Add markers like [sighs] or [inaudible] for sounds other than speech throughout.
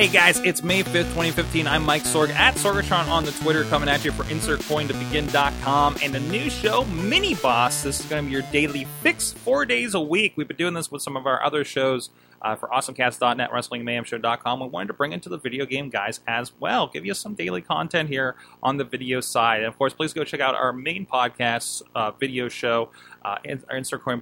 Hey guys, it's May 5th, 2015. I'm Mike Sorg at Sorgatron on the Twitter coming at you for InsertCoinToBegin.com and a new show, Mini Boss. This is going to be your daily fix four days a week. We've been doing this with some of our other shows uh, for AwesomeCast.net, WrestlingMayhemShow.com. We wanted to bring into the video game guys as well, give you some daily content here on the video side. And of course, please go check out our main podcast uh, video show, uh, Insert Coin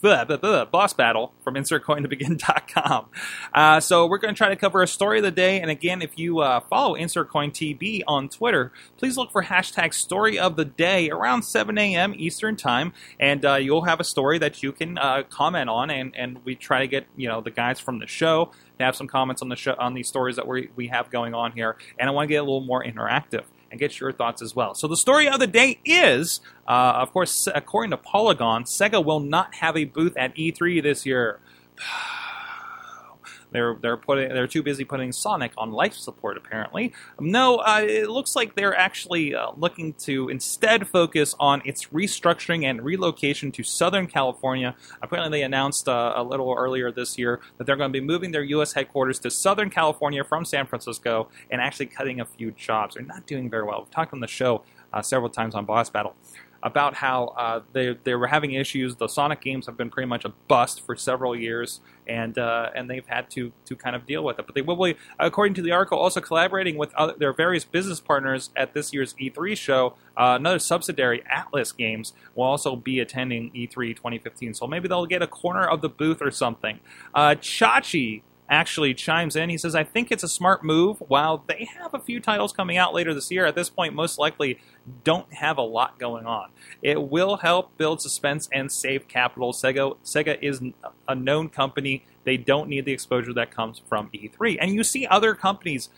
blah, blah, blah, boss battle from insertcointobegin.com. Uh, so we're going to try to cover a story of the day. And again, if you uh, follow InsertCoinTB on Twitter, please look for hashtag story of the day around 7 a.m. Eastern time. And uh, you'll have a story that you can uh, comment on. And, and we try to get, you know, the guys from the show to have some comments on the show, on these stories that we, we have going on here. And I want to get a little more interactive and get your thoughts as well. So the story of the day is, uh, of course, according to Polygon, Sega will not have a booth at E3 this year. [sighs] They're they're putting they're too busy putting Sonic on life support apparently. No, uh, it looks like they're actually uh, looking to instead focus on its restructuring and relocation to Southern California. Apparently, they announced uh, a little earlier this year that they're going to be moving their U.S. headquarters to Southern California from San Francisco and actually cutting a few jobs. They're not doing very well. We've talked on the show uh, several times on Boss Battle about how uh, they they were having issues. The Sonic games have been pretty much a bust for several years, and uh, and they've had to to kind of deal with it. But they will be, according to the article, also collaborating with other, their various business partners at this year's E3 show. Uh, another subsidiary, Atlus Games, will also be attending E3 2015. So maybe they'll get a corner of the booth or something. Uh, Chachi actually chimes in. He says, I think it's a smart move. While they have a few titles coming out later this year, at this point, most likely don't have a lot going on. It will help build suspense and save capital. Sega, Sega is a known company. They don't need the exposure that comes from E3. And you see other companies.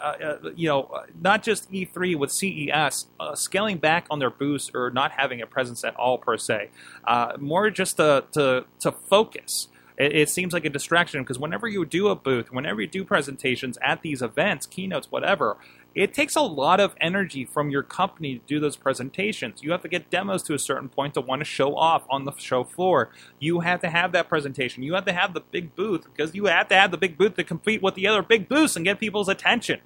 Uh, uh, you know, not just E3 with CES uh, scaling back on their booths or not having a presence at all per se, uh, more just to, to to focus it, it seems like a distraction because whenever you do a booth, whenever you do presentations at these events, keynotes, whatever, it takes a lot of energy from your company to do those presentations. You have to get demos to a certain point to want to show off on the show floor. You have to have that presentation. You have to have the big booth because you have to have the big booth to compete with the other big booths and get people's attention.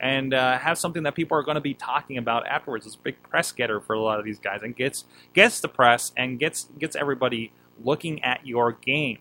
And uh, have something that people are going to be talking about afterwards. It's a big press getter for a lot of these guys, and gets gets the press and gets gets everybody looking at your game.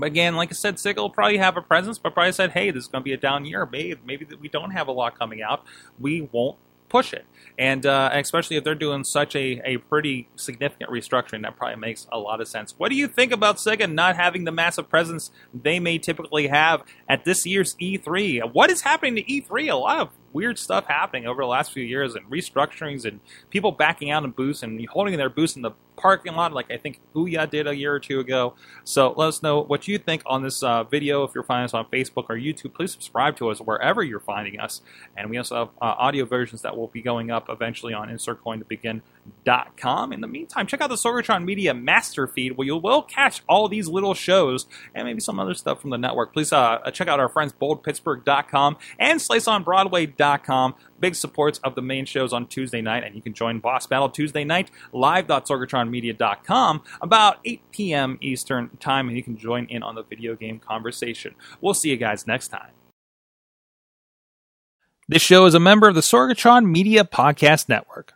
Again, like I said, Sega will probably have a presence, but probably said, hey, this is going to be a down year. Maybe, maybe we don't have a lot coming out. We won't push it. And uh, especially if they're doing such a, a pretty significant restructuring, that probably makes a lot of sense. What do you think about Sega not having the massive presence they may typically have at this year's E3? What is happening to E3? A lot of weird stuff happening over the last few years and restructurings and people backing out of booths and holding their booths in the parking lot, like I think Ouya did a year or two ago. So let us know what you think on this uh, video. If you're finding us on Facebook or YouTube, please subscribe to us wherever you're finding us. And we also have uh, audio versions that will be going up eventually on InsertCoinToBegin.com. In the meantime, check out the Sorgatron Media master feed where you will catch all these little shows and maybe some other stuff from the network. Please uh, check out our friends BoldPittsburgh.com and SliceOnBroadway.com big supports of the main shows on Tuesday night, and you can join Boss Battle Tuesday night live.sorgatronmedia.com about 8 p.m. Eastern Time, and you can join in on the video game conversation. We'll see you guys next time. This show is a member of the Sorgatron Media Podcast Network.